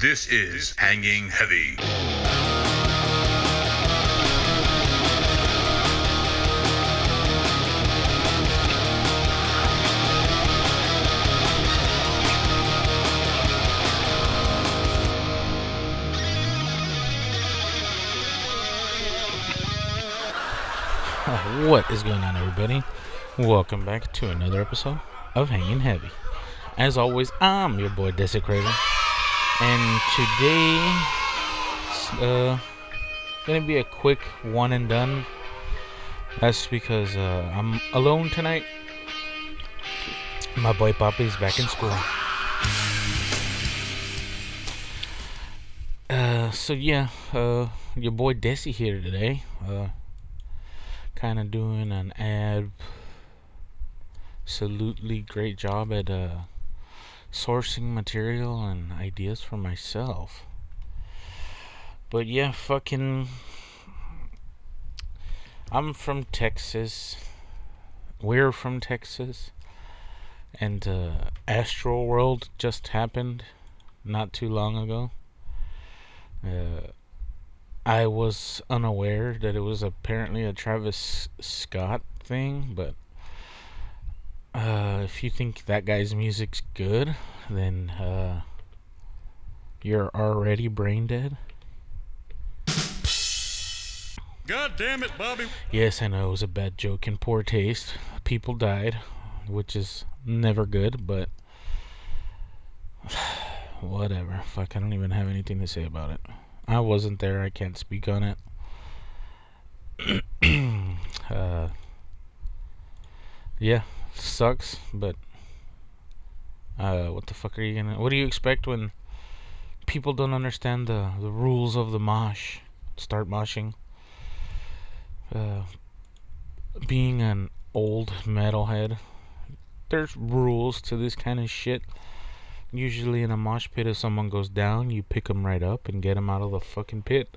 This is Hanging Heavy. Uh, what is going on, everybody? Welcome back to another episode of Hanging Heavy. As always, I'm your boy Desecrator, and today, uh, gonna be a quick one and done. That's because uh, I'm alone tonight. My boy Poppy's back in school. Uh, so yeah, uh, your boy Desi here today. Uh, kind of doing an absolutely great job at uh, sourcing material and ideas for myself. But yeah, fucking. I'm from Texas. We're from Texas. And uh, Astroworld just happened not too long ago. Uh, I was unaware that it was apparently a Travis Scott thing, but uh, if you think that guy's music's good, then uh, you're already brain dead. God damn it, Bobby. Yes, I know it was a bad joke in poor taste. People died, which is never good, but whatever. Fuck, I don't even have anything to say about it. I wasn't there. I can't speak on it. uh, yeah, sucks, but uh, what the fuck are you gonna? What do you expect when people don't understand the the rules of the mosh? Start moshing. Uh, being an old metalhead, there's rules to this kind of shit. Usually in a mosh pit, if someone goes down, you pick them right up and get them out of the fucking pit.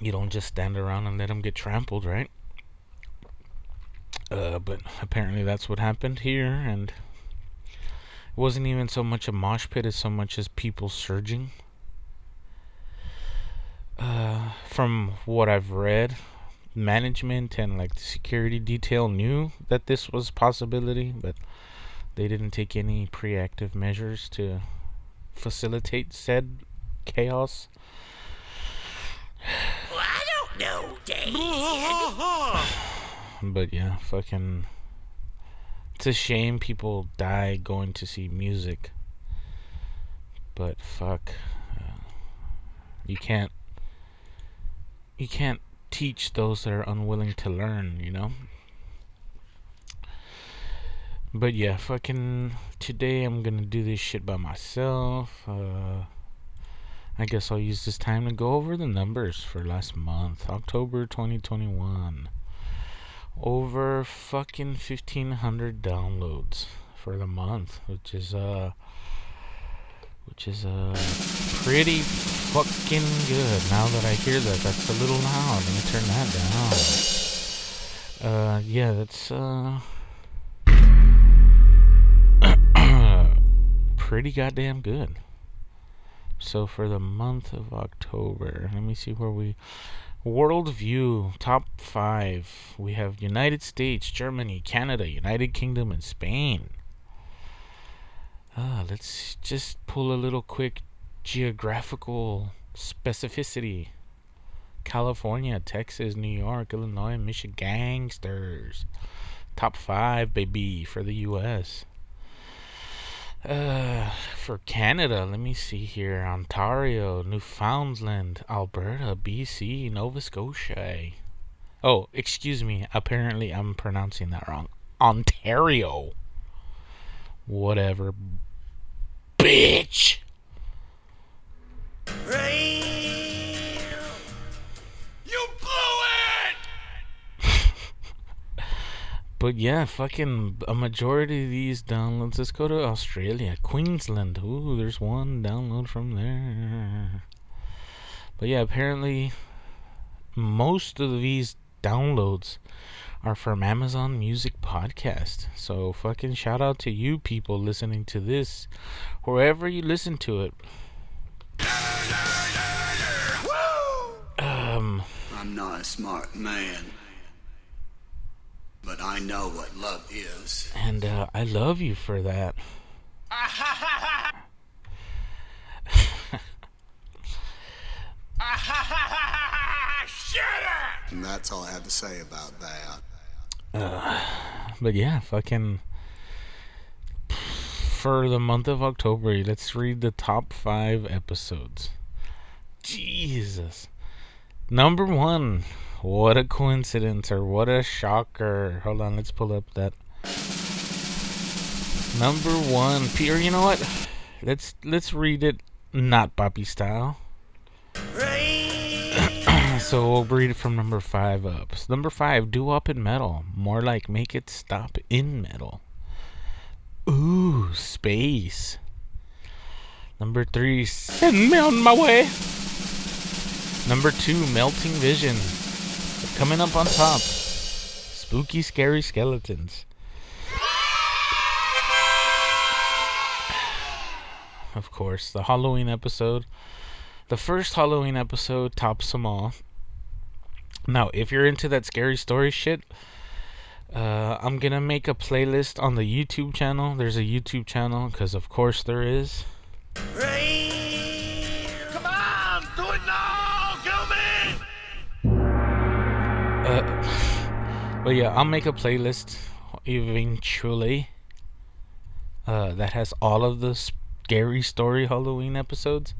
You don't just stand around and let them get trampled, right? Uh, but apparently that's what happened here, and it wasn't even so much a mosh pit as so much as people surging. Uh, from what I've read, management and like the security detail knew that this was a possibility, but they didn't take any preactive measures to facilitate said chaos. Well, I don't know, Dave. But yeah, fucking. It's a shame people die going to see music. But fuck. Uh, you can't. You can't teach those that are unwilling to learn, you know? But yeah, fucking. Today I'm gonna do this shit by myself. Uh. I guess I'll use this time to go over the numbers for last month, October 2021 over fucking 1500 downloads for the month which is uh which is uh pretty fucking good. Now that i hear that that's a little loud. Let me turn that down. Uh yeah that's uh pretty goddamn good. So for the month of october let me see where we Worldview top five. We have United States, Germany, Canada, United Kingdom, and Spain. Ah, let's just pull a little quick geographical specificity. California, Texas, New York, Illinois, Michigan gangsters. Top five, baby, for the U.S. For Canada, let me see here. Ontario, Newfoundland, Alberta, BC, Nova Scotia. Oh, excuse me. Apparently, I'm pronouncing that wrong. Ontario. Whatever. Bitch. You But yeah, fucking a majority of these downloads. Let's go to Australia, Queensland. Ooh, there's one download from there. But yeah, apparently most of these downloads are from Amazon Music Podcast. So fucking shout out to you people listening to this, wherever you listen to it. Um, I'm not a smart man, but I know what love is. and uh, I love you for that. And that's all I have to say about that. But yeah, fucking for the month of October, let's read the top five episodes. Jesus. Number one. What a coincidence or what a shocker. Hold on, let's pull up that. Number one. Peter, you know what? Let's let's read it not Poppy style. so we'll read it from number five up. So number five, do up in metal. More like make it stop in metal. Ooh, space. Number three, send me on my way. Number two, melting vision. Coming up on top. Spooky, scary skeletons. Of course, the Halloween episode. The first Halloween episode tops them all. Now, if you're into that scary story shit, uh, I'm gonna make a playlist on the YouTube channel. There's a YouTube channel, because of course there is. Come but yeah, I'll make a playlist eventually. Uh, that has all of the scary story Halloween episodes.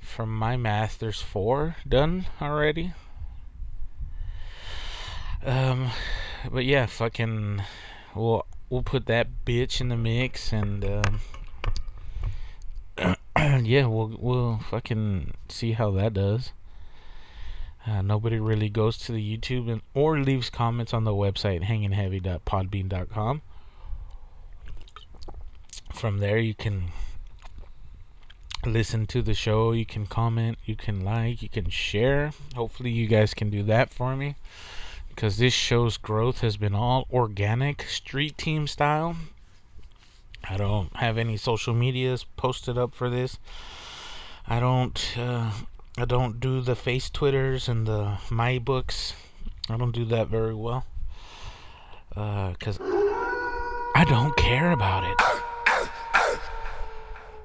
From my math, there's four done already. Um, but yeah, fucking, we'll we'll put that bitch in the mix, and um, yeah, we'll we'll fucking see how that does. Uh, nobody really goes to the YouTube and or leaves comments on the website hangingheavy.podbean.com. From there, you can listen to the show. You can comment. You can like. You can share. Hopefully, you guys can do that for me because this show's growth has been all organic, street team style. I don't have any social medias posted up for this. I don't. Uh, I don't do the face twitters and the my books. I don't do that very well. Uh, cause I don't care about it.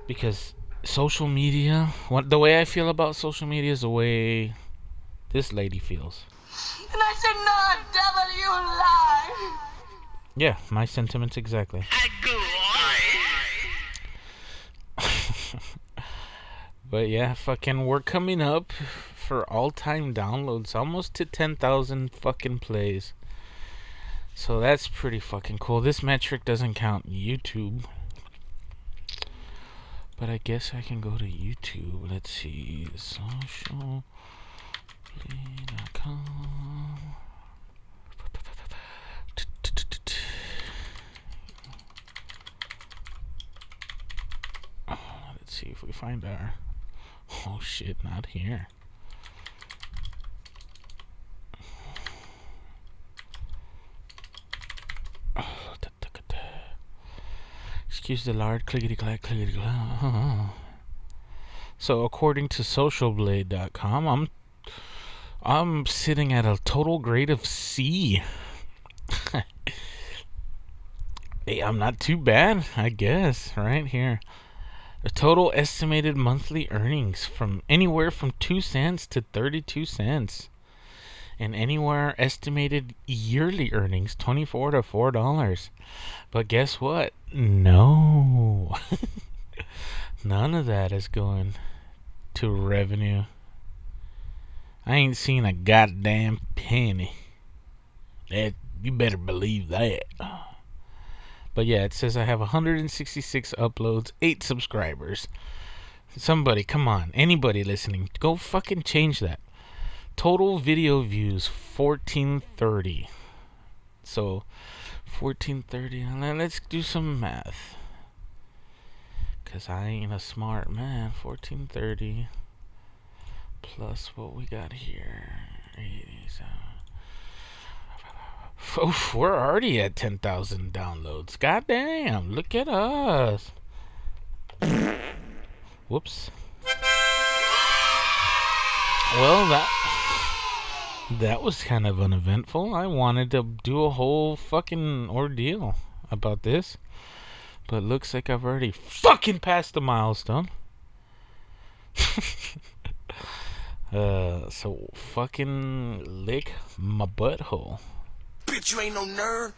Because social media, what the way I feel about social media is the way this lady feels. And I said, no, devil, you lie. Yeah, my sentiments exactly. But yeah, fucking, we're coming up for all-time downloads, almost to 10,000 fucking plays. So that's pretty fucking cool. This metric doesn't count YouTube. But I guess I can go to YouTube. Let's see. Socialblade.com. Oh, let's see if we find our. Oh shit, not here. Excuse the lard, clickety clack, clickety clack. So according to socialblade.com, I'm I'm sitting at a total grade of C. hey, I'm not too bad, I guess, right here. The total estimated monthly earnings from anywhere from 2 cents to 32 cents. And anywhere estimated yearly earnings 24 to 4 dollars. But guess what? No. None of that is going to revenue. I ain't seen a goddamn penny. That you better believe that. But yeah, it says I have 166 uploads, 8 subscribers. Somebody, come on. Anybody listening, go fucking change that. Total video views 1430. So 1430. Now Let's do some math. Cuz I ain't a smart man. 1430 plus what we got here. 87. Oof, we're already at 10,000 downloads. God damn, look at us. Whoops. Well, that that was kind of uneventful. I wanted to do a whole fucking ordeal about this, but looks like I've already fucking passed the milestone. uh, so fucking lick my butthole. Bitch, you ain't no nerd.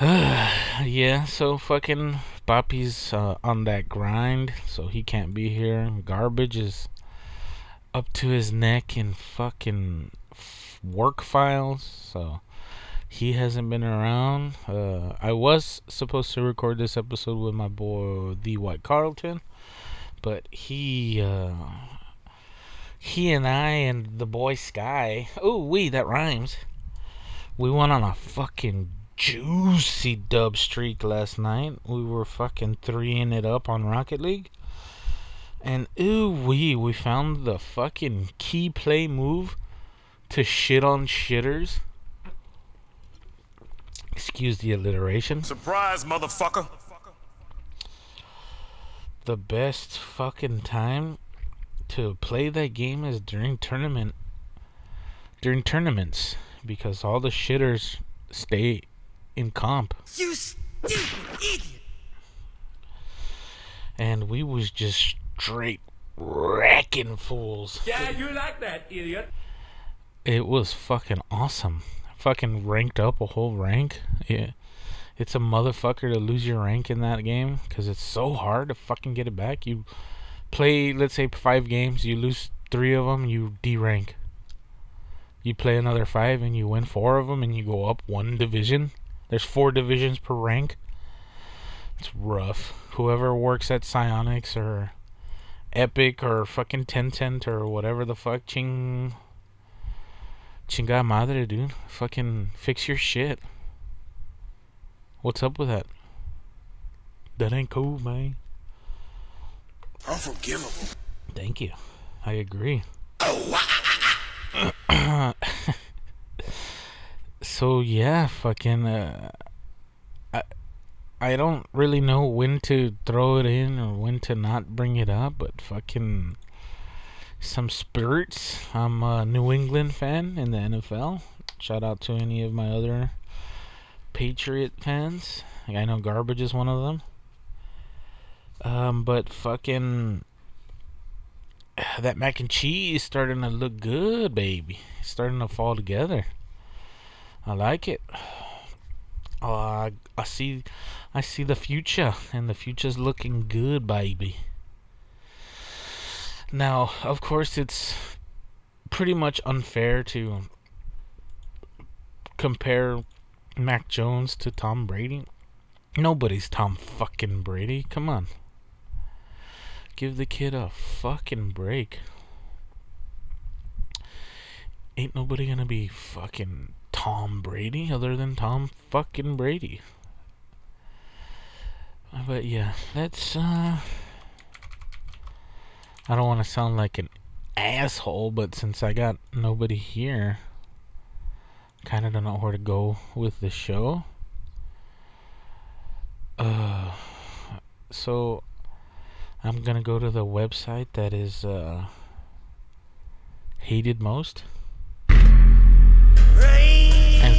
yeah, so fucking Boppy's uh, on that grind, so he can't be here. Garbage is up to his neck in fucking work files, so he hasn't been around. Uh, I was supposed to record this episode with my boy The White Carlton, but he uh, he and I and the boy Sky. Oh, we that rhymes. We went on a fucking juicy dub streak last night. We were fucking threeing it up on Rocket League. And ooh wee, we found the fucking key play move to shit on shitters. Excuse the alliteration. Surprise, motherfucker. The best fucking time to play that game is during tournament during tournaments because all the shitters stay in comp. You stupid idiot. And we was just straight wrecking fools. Yeah, you like that, idiot. It was fucking awesome. Fucking ranked up a whole rank. Yeah. It's a motherfucker to lose your rank in that game because it's so hard to fucking get it back. You play, let's say, five games, you lose three of them, you D rank. You play another five and you win four of them and you go up one division. There's four divisions per rank. It's rough. Whoever works at Psyonix or Epic or fucking Tencent or whatever the fuck, ching. Chinga madre, dude. Fucking fix your shit. What's up with that? That ain't cool, man. Unforgivable. Thank you. I agree. so yeah, fucking uh, I I don't really know when to throw it in or when to not bring it up, but fucking some spirits. I'm a New England fan in the NFL. Shout out to any of my other Patriot fans. I know Garbage is one of them. Um, but fucking that mac and cheese starting to look good, baby. It's starting to fall together. I like it. Oh, I, I see, I see the future, and the future's looking good, baby. Now, of course, it's pretty much unfair to compare Mac Jones to Tom Brady. Nobody's Tom fucking Brady. Come on. Give the kid a fucking break. Ain't nobody gonna be fucking Tom Brady other than Tom fucking Brady. But yeah, that's uh I don't want to sound like an asshole, but since I got nobody here, kind of don't know where to go with the show. Uh, so I'm gonna go to the website that is uh, hated most, and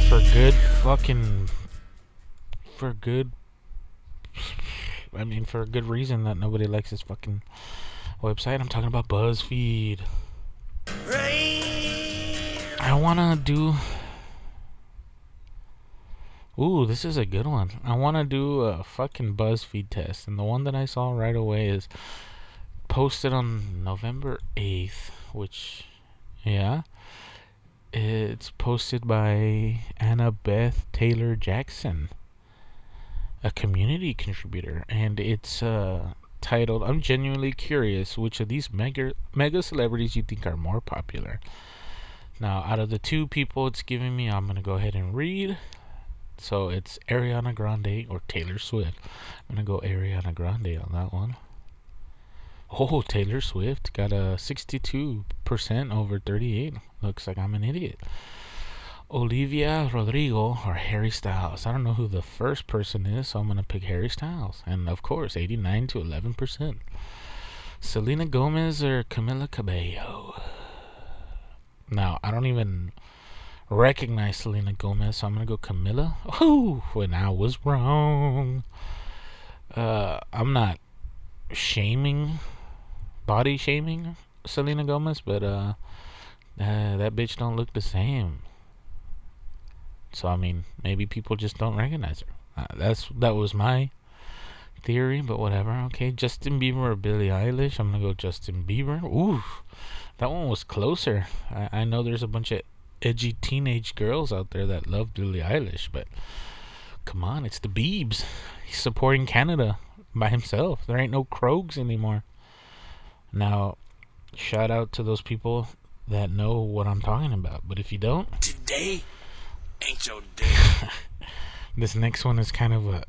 for good fucking, for good, I mean for a good reason that nobody likes this fucking website. I'm talking about BuzzFeed. I wanna do. Ooh, this is a good one. I want to do a fucking BuzzFeed test, and the one that I saw right away is posted on November 8th, which, yeah, it's posted by Anna Beth Taylor Jackson, a community contributor, and it's uh, titled I'm genuinely curious which of these mega mega celebrities you think are more popular. Now, out of the two people it's giving me, I'm going to go ahead and read. So it's Ariana Grande or Taylor Swift. I'm gonna go Ariana Grande on that one. Oh, Taylor Swift got a 62% over 38. Looks like I'm an idiot. Olivia Rodrigo or Harry Styles. I don't know who the first person is, so I'm going to pick Harry Styles. And of course, 89 to 11%. Selena Gomez or Camila Cabello. Now, I don't even recognize Selena Gomez, so I'm to go Camilla. Oh, when I was wrong. Uh, I'm not shaming, body shaming Selena Gomez, but uh, uh, that bitch don't look the same. So I mean, maybe people just don't recognize her. Uh, that's that was my theory, but whatever. Okay, Justin Bieber or Billie Eilish? I'm gonna go Justin Bieber. Ooh, that one was closer. I, I know there's a bunch of edgy teenage girls out there that love Billie Eilish, but come on, it's the Biebs. He's supporting Canada by himself. There ain't no Krogs anymore. Now, shout out to those people that know what I'm talking about. But if you don't, Today ain't your day. this next one is kind of a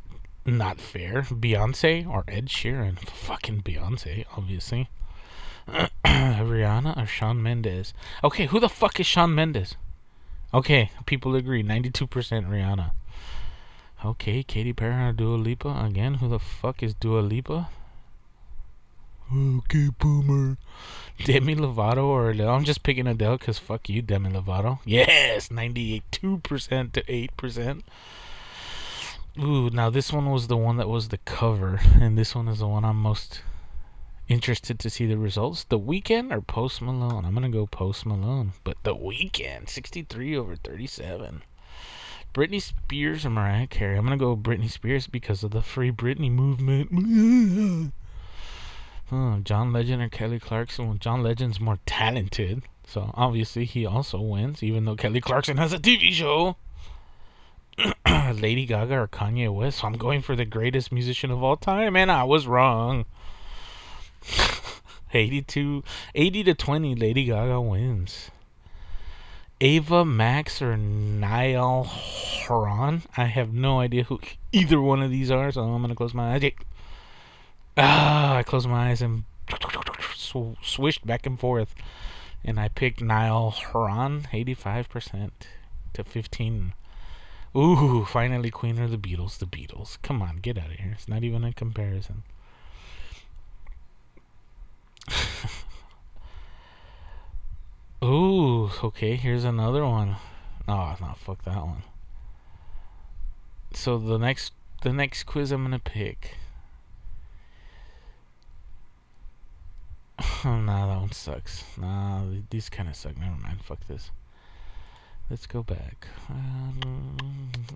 not fair. Beyonce or Ed Sheeran? Fucking Beyonce, obviously. Rihanna or Shawn Mendes? Okay, who the fuck is Shawn Mendes? Okay, people agree. 92% Rihanna. Okay, Katy Perry or Dua Lipa? Again, who the fuck is Dua Lipa? Okay, boomer. Demi Lovato or Adele? I'm just picking Adele because fuck you, Demi Lovato. Yes, 92% to 8%. Ooh, now this one was the one that was the cover, and this one is the one I'm most interested to see the results. The Weeknd or Post Malone? I'm gonna go Post Malone, but the Weeknd, 63 over 37. Britney Spears or Mariah Carey? I'm gonna go Britney Spears because of the Free Britney movement. Oh, John Legend or Kelly Clarkson? Well, John Legend's more talented, so obviously he also wins, even though Kelly Clarkson has a TV show. Lady Gaga or Kanye West? So I'm going for the greatest musician of all time, and I was wrong. 82, 80 to 20, Lady Gaga wins. Ava Max or Niall Horan? I have no idea who either one of these are, so I'm gonna close my eyes. Ah, I closed my eyes and sw- swished back and forth, and I picked Niall Horan, 85% to 15. Ooh, finally, Queen or the Beatles? The Beatles. Come on, get out of here. It's not even a comparison. Ooh, okay, here's another one. Oh, no, fuck that one. So the next the next quiz I'm gonna pick. Oh, nah, that one sucks. Nah, these kind of suck. Never mind. Fuck this. Let's go back. Um,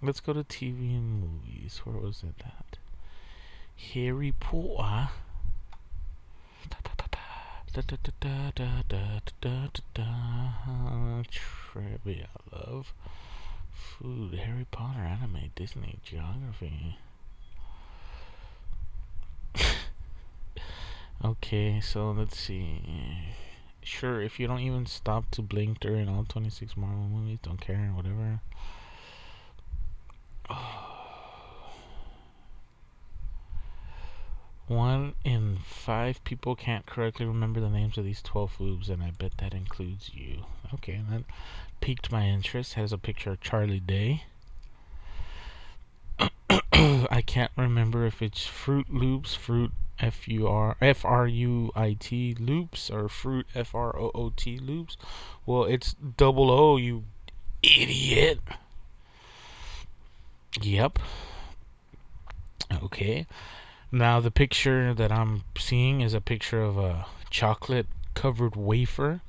let's go to TV and movies. Where was it at? Harry Potter. Trivia, love. Food, Harry Potter, anime, Disney, geography. okay, so let's see. Sure, if you don't even stop to blink during all 26 Marvel movies, don't care, whatever. Oh, One in five people can't correctly remember the names of these 12 foods, and I bet that includes you. Okay, that piqued my interest. Has a picture of Charlie Day. I can't remember if it's Fruit Loops, Fruit F U R F R U I T Loops, or Fruit F R O O T Loops. Well, it's double O, you idiot. Yep. Okay. Now the picture that I'm seeing is a picture of a chocolate covered wafer,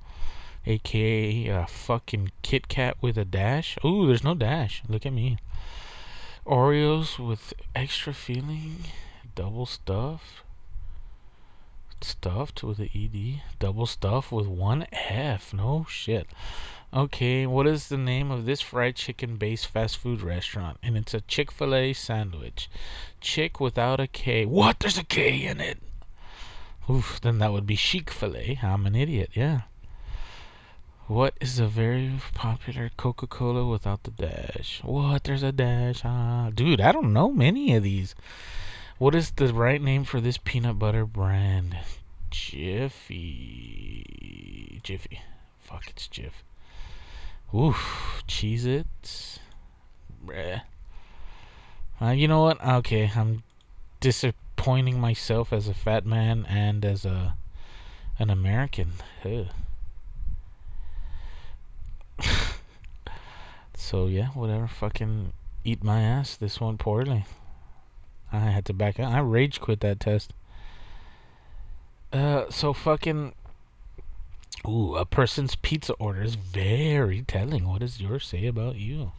aka a fucking Kit Kat with a dash. Ooh, there's no dash. Look at me. Oreos with extra filling, double stuffed. Stuffed with a ED. Double stuffed with one F. No shit. Okay, what is the name of this fried chicken based fast food restaurant? And it's a Chick fil A sandwich. Chick without a K. What? There's a K in it. Oof, then that would be Chic Filet. I'm an idiot, yeah. What is a very popular Coca Cola without the dash? What? There's a dash. Ah, dude, I don't know many of these. What is the right name for this peanut butter brand? Jiffy. Jiffy. Fuck, it's Jif. Oof. Cheese It. Bruh. Uh, you know what? Okay, I'm disappointing myself as a fat man and as a an American. So yeah, whatever. Fucking eat my ass. This one poorly. I had to back out. I rage quit that test. Uh, so fucking. Ooh, a person's pizza order is very telling. What does yours say about you?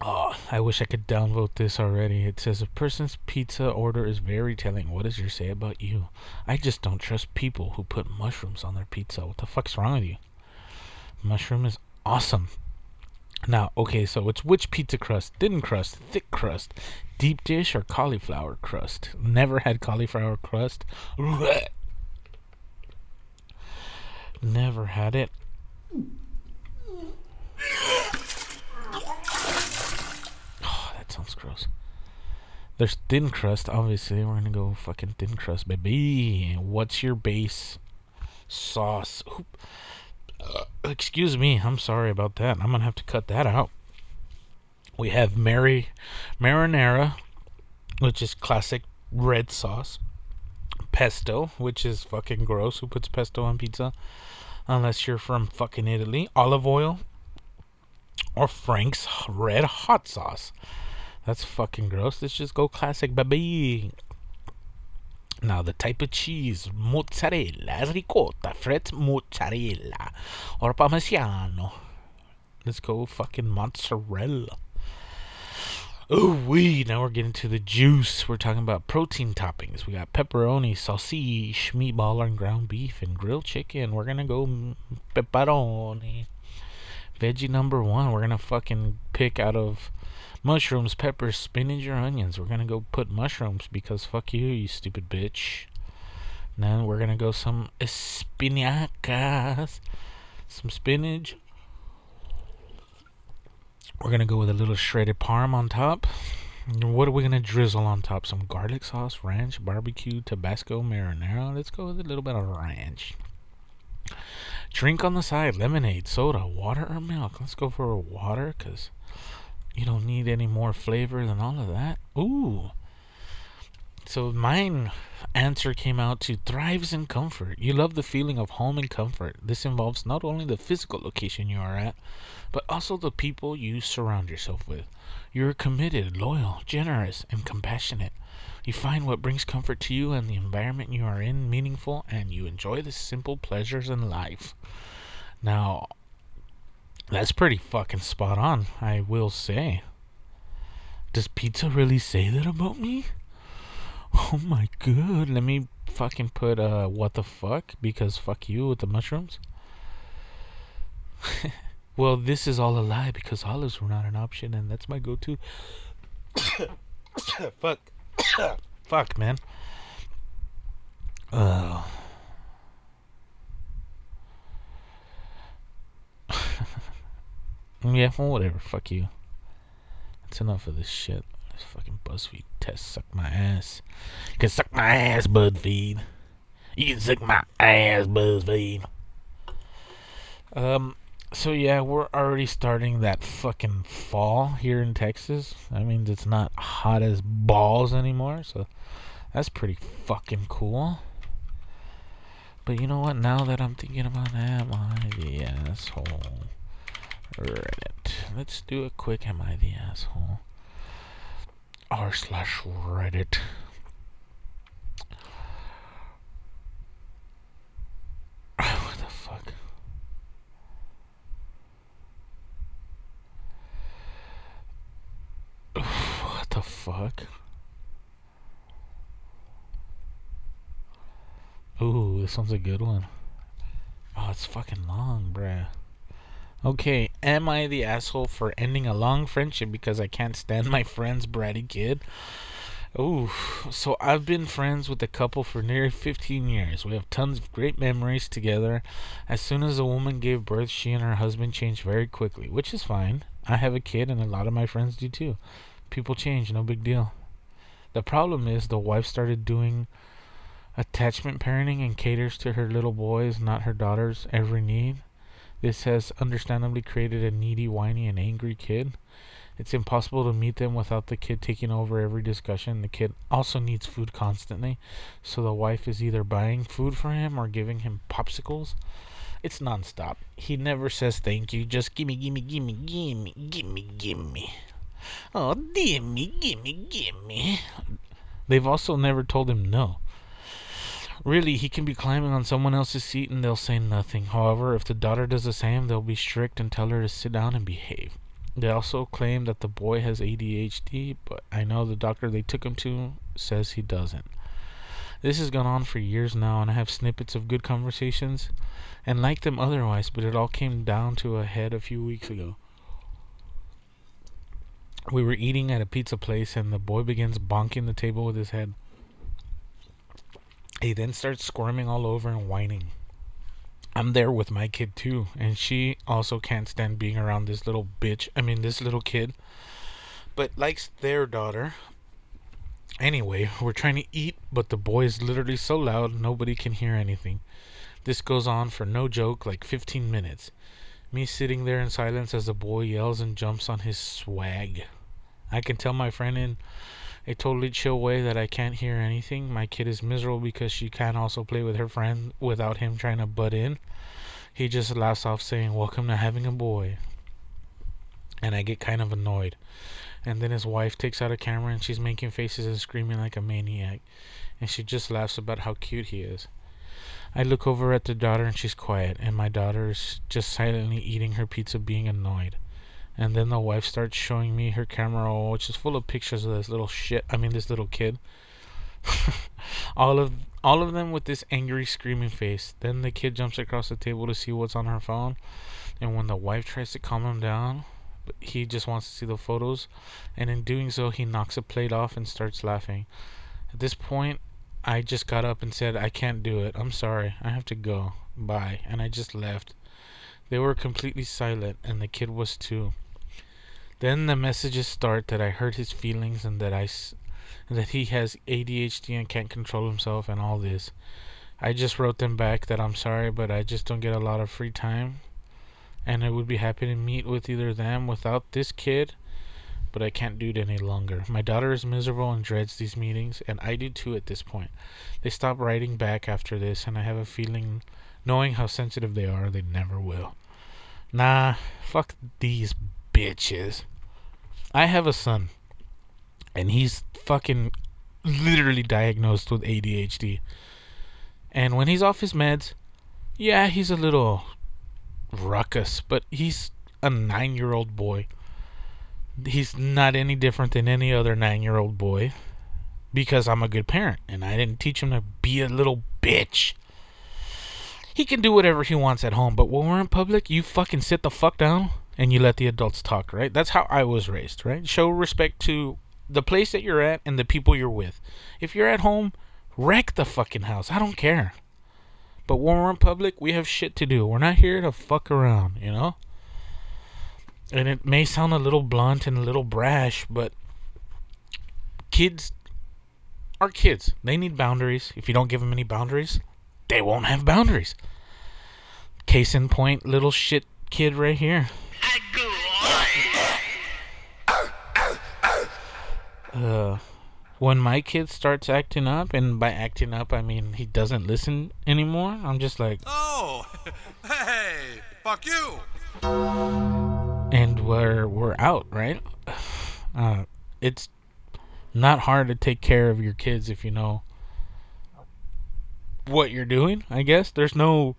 Oh, I wish I could downvote this already. It says a person's pizza order is very telling. What does yours say about you? I just don't trust people who put mushrooms on their pizza. What the fuck's wrong with you? Mushroom is awesome. Now, okay, so it's which pizza crust? Thin crust, thick crust, deep dish, or cauliflower crust? Never had cauliflower crust. Never had it. Oh, that sounds gross. There's thin crust, obviously. We're gonna go fucking thin crust, baby. What's your base sauce? Uh, excuse me, I'm sorry about that. I'm gonna have to cut that out. We have Mary marinara, which is classic red sauce. Pesto, which is fucking gross. Who puts pesto on pizza? Unless you're from fucking Italy. Olive oil. Or Frank's red hot sauce. That's fucking gross. Let's just go classic, baby. Now, the type of cheese mozzarella, ricotta, fret mozzarella, or parmigiano. Let's go fucking mozzarella. Oh, we now we're getting to the juice. We're talking about protein toppings. We got pepperoni, sausage, meatball, and ground beef, and grilled chicken. We're gonna go pepperoni. Veggie number one. We're gonna fucking pick out of mushrooms, peppers, spinach, or onions. We're gonna go put mushrooms because fuck you, you stupid bitch. Then we're gonna go some espinacas, some spinach. We're gonna go with a little shredded parm on top. What are we gonna drizzle on top? Some garlic sauce, ranch, barbecue, Tabasco, marinara. Let's go with a little bit of ranch. Drink on the side: lemonade, soda, water, or milk. Let's go for water, cause you don't need any more flavor than all of that. Ooh. So mine answer came out to thrives in comfort. You love the feeling of home and comfort. This involves not only the physical location you are at, but also the people you surround yourself with. You're committed, loyal, generous, and compassionate. You find what brings comfort to you and the environment you are in meaningful, and you enjoy the simple pleasures in life. Now, that's pretty fucking spot on, I will say. Does pizza really say that about me? Oh my god, let me fucking put uh what the fuck because fuck you with the mushrooms. well, this is all a lie because olives were not an option and that's my go-to. fuck. fuck, man. Uh Yeah, well, whatever. Fuck you. That's enough of this shit. This fucking BuzzFeed test suck my ass. You can suck my ass, BuzzFeed. You can suck my ass, BuzzFeed. Um, so yeah, we're already starting that fucking fall here in Texas. I mean, it's not hot as balls anymore, so that's pretty fucking cool. But you know what? Now that I'm thinking about that, am I the asshole? Reddit. Let's do a quick Am I the Asshole? R slash Reddit. what the fuck? what the fuck? Ooh, this one's a good one. Oh, it's fucking long, bruh. Okay, am I the asshole for ending a long friendship because I can't stand my friend's bratty kid? Ooh, so I've been friends with the couple for nearly 15 years. We have tons of great memories together. As soon as the woman gave birth, she and her husband changed very quickly, which is fine. I have a kid, and a lot of my friends do too. People change, no big deal. The problem is the wife started doing attachment parenting and caters to her little boys, not her daughter's every need. This has understandably created a needy, whiny, and angry kid. It's impossible to meet them without the kid taking over every discussion. The kid also needs food constantly, so the wife is either buying food for him or giving him popsicles. It's nonstop. He never says thank you, just gimme, gimme, gimme, gimme, gimme, gimme. Oh, gimme, gimme, gimme. They've also never told him no. Really, he can be climbing on someone else's seat and they'll say nothing. However, if the daughter does the same, they'll be strict and tell her to sit down and behave. They also claim that the boy has ADHD, but I know the doctor they took him to says he doesn't. This has gone on for years now, and I have snippets of good conversations and like them otherwise, but it all came down to a head a few weeks ago. We were eating at a pizza place, and the boy begins bonking the table with his head. He then starts squirming all over and whining. I'm there with my kid too, and she also can't stand being around this little bitch. I mean, this little kid, but likes their daughter. Anyway, we're trying to eat, but the boy is literally so loud nobody can hear anything. This goes on for no joke like 15 minutes. Me sitting there in silence as the boy yells and jumps on his swag. I can tell my friend in a totally chill way that I can't hear anything. My kid is miserable because she can't also play with her friend without him trying to butt in. He just laughs off saying, Welcome to having a boy. And I get kind of annoyed. And then his wife takes out a camera and she's making faces and screaming like a maniac. And she just laughs about how cute he is. I look over at the daughter and she's quiet, and my daughter is just silently eating her pizza, being annoyed. And then the wife starts showing me her camera roll, which is full of pictures of this little shit. I mean, this little kid. all of all of them with this angry, screaming face. Then the kid jumps across the table to see what's on her phone, and when the wife tries to calm him down, he just wants to see the photos, and in doing so, he knocks a plate off and starts laughing. At this point, I just got up and said, I can't do it. I'm sorry. I have to go. Bye. And I just left. They were completely silent, and the kid was too. Then the messages start that I hurt his feelings and that I that he has ADHD and can't control himself and all this. I just wrote them back that I'm sorry, but I just don't get a lot of free time, and I would be happy to meet with either them without this kid but I can't do it any longer. My daughter is miserable and dreads these meetings, and I do too at this point. They stop writing back after this, and I have a feeling, knowing how sensitive they are, they never will. Nah, fuck these bitches. I have a son, and he's fucking literally diagnosed with ADHD. And when he's off his meds, yeah, he's a little ruckus, but he's a nine year old boy he's not any different than any other nine year old boy because I'm a good parent and I didn't teach him to be a little bitch. He can do whatever he wants at home, but when we're in public, you fucking sit the fuck down and you let the adults talk, right? That's how I was raised, right? Show respect to the place that you're at and the people you're with. If you're at home, wreck the fucking house. I don't care. But when we're in public, we have shit to do. We're not here to fuck around, you know? and it may sound a little blunt and a little brash, but kids are kids. They need boundaries. If you don't give them any boundaries, they won't have boundaries. Case in point, little shit kid right here. Uh, when my kid starts acting up, and by acting up, I mean he doesn't listen anymore, I'm just like, Oh, hey, fuck you. and we're we're out, right? Uh, it's not hard to take care of your kids if you know what you're doing. I guess there's no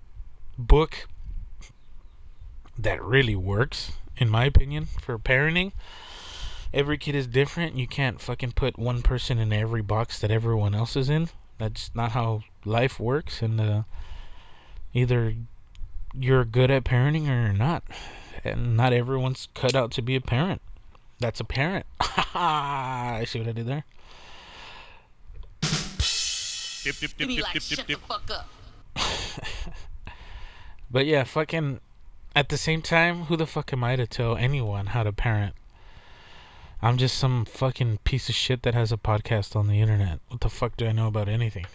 book that really works, in my opinion, for parenting. Every kid is different. You can't fucking put one person in every box that everyone else is in. That's not how life works. And uh, either you're good at parenting or you're not and not everyone's cut out to be a parent. That's a parent. I see what I did there. Dip, dip, dip, You be dip, like, dip, shut dip, the dip. fuck up. But yeah, fucking. At the same time, who the fuck am I to tell anyone how to parent? I'm just some fucking piece of shit that has a podcast on the internet. What the fuck do I know about anything?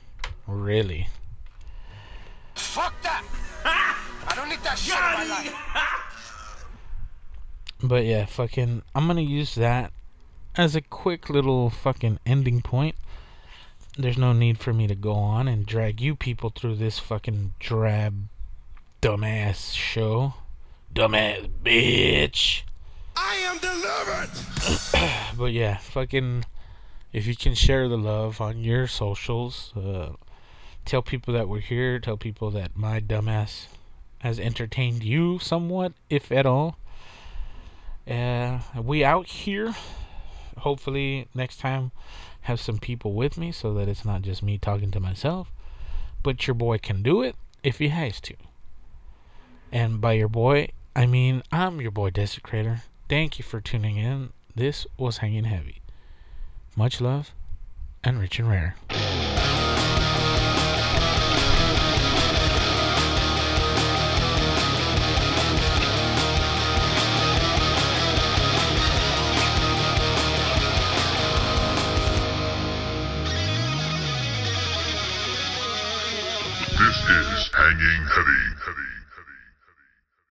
Really? Fuck that! I don't need that shit in my life. But yeah, fucking, I'm gonna use that as a quick little fucking ending point. There's no need for me to go on and drag you people through this fucking drab, dumbass show. Dumbass bitch. I am delivered! But yeah, fucking, if you can share the love on your socials, uh, tell people that we're here, tell people that my dumbass has entertained you somewhat, if at all. Uh, we out here. Hopefully, next time, have some people with me so that it's not just me talking to myself. But your boy can do it if he has to. And by your boy, I mean I'm your boy Desecrator. Thank you for tuning in. This was Hanging Heavy. Much love and rich and rare. This is Hanging Heavy.